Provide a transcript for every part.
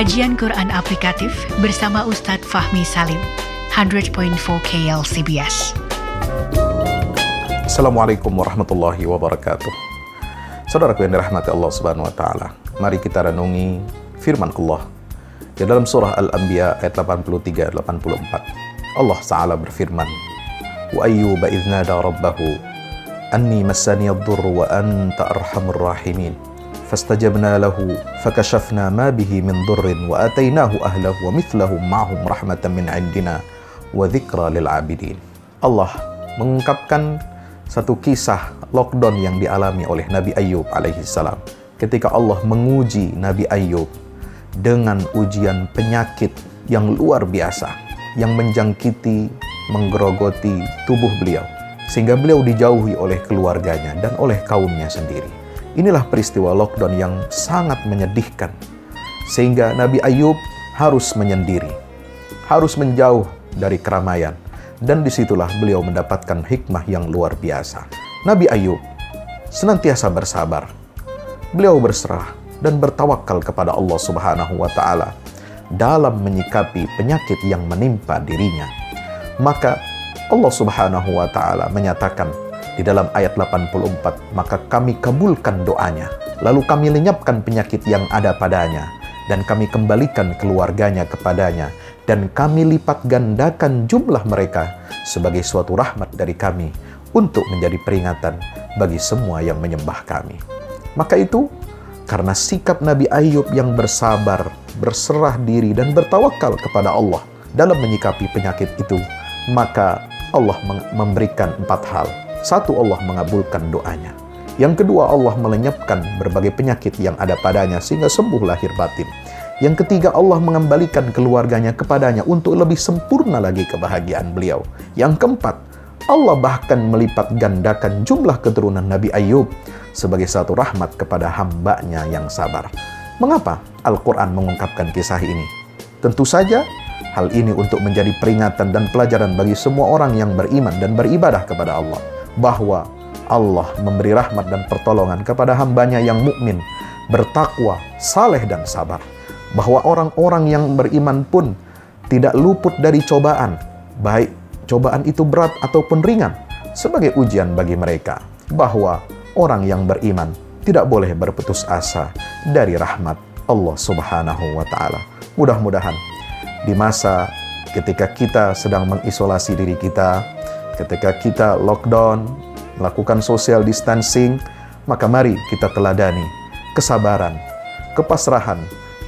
Kajian Quran Aplikatif bersama Ustadz Fahmi Salim, 100.4 KLCBS. Assalamualaikum warahmatullahi wabarakatuh. Saudaraku yang dirahmati Allah Subhanahu wa taala, mari kita renungi firman Allah di dalam surah Al-Anbiya ayat 83 84. Allah Ta'ala berfirman, "Wa ayyuba idz nada rabbahu anni massani ad-durru wa anta arhamur rahimin." فاستجبنا له فكشفنا ما به من ضر وآتيناه أهله ومثلهم معهم رحمة من عندنا وذكرى indina الله. Allah mengungkapkan satu kisah lockdown yang dialami oleh Nabi Ayub alaihi salam. Ketika Allah menguji Nabi Ayub dengan ujian penyakit yang luar biasa yang menjangkiti, menggerogoti tubuh beliau sehingga beliau dijauhi oleh keluarganya dan oleh kaumnya sendiri. Inilah peristiwa lockdown yang sangat menyedihkan. Sehingga Nabi Ayub harus menyendiri, harus menjauh dari keramaian. Dan di situlah beliau mendapatkan hikmah yang luar biasa. Nabi Ayub senantiasa bersabar. Beliau berserah dan bertawakal kepada Allah Subhanahu wa taala dalam menyikapi penyakit yang menimpa dirinya. Maka Allah Subhanahu wa taala menyatakan di dalam ayat 84, maka kami kabulkan doanya. Lalu kami lenyapkan penyakit yang ada padanya. Dan kami kembalikan keluarganya kepadanya. Dan kami lipat gandakan jumlah mereka sebagai suatu rahmat dari kami untuk menjadi peringatan bagi semua yang menyembah kami. Maka itu, karena sikap Nabi Ayub yang bersabar, berserah diri, dan bertawakal kepada Allah dalam menyikapi penyakit itu, maka Allah memberikan empat hal satu, Allah mengabulkan doanya. Yang kedua, Allah melenyapkan berbagai penyakit yang ada padanya sehingga sembuh lahir batin. Yang ketiga, Allah mengembalikan keluarganya kepadanya untuk lebih sempurna lagi kebahagiaan beliau. Yang keempat, Allah bahkan melipat gandakan jumlah keturunan Nabi Ayub sebagai satu rahmat kepada hambanya yang sabar. Mengapa Al-Quran mengungkapkan kisah ini? Tentu saja hal ini untuk menjadi peringatan dan pelajaran bagi semua orang yang beriman dan beribadah kepada Allah bahwa Allah memberi rahmat dan pertolongan kepada hambanya yang mukmin, bertakwa, saleh dan sabar. Bahwa orang-orang yang beriman pun tidak luput dari cobaan, baik cobaan itu berat ataupun ringan, sebagai ujian bagi mereka. Bahwa orang yang beriman tidak boleh berputus asa dari rahmat Allah Subhanahu wa Ta'ala. Mudah-mudahan di masa ketika kita sedang mengisolasi diri kita, ketika kita lockdown, melakukan social distancing, maka mari kita teladani kesabaran, kepasrahan,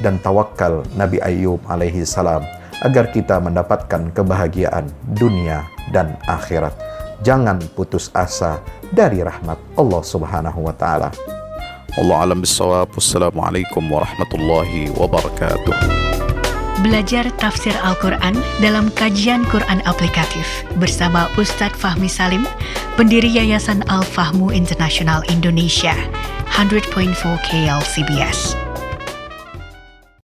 dan tawakal Nabi Ayub alaihi salam agar kita mendapatkan kebahagiaan dunia dan akhirat. Jangan putus asa dari rahmat Allah Subhanahu wa taala. Allah alam bisawab. Wassalamualaikum warahmatullahi wabarakatuh. Belajar tafsir Al-Quran dalam kajian Quran aplikatif bersama Ustadz Fahmi Salim, pendiri Yayasan Al-Fahmu International Indonesia, 100.4 KLCBS.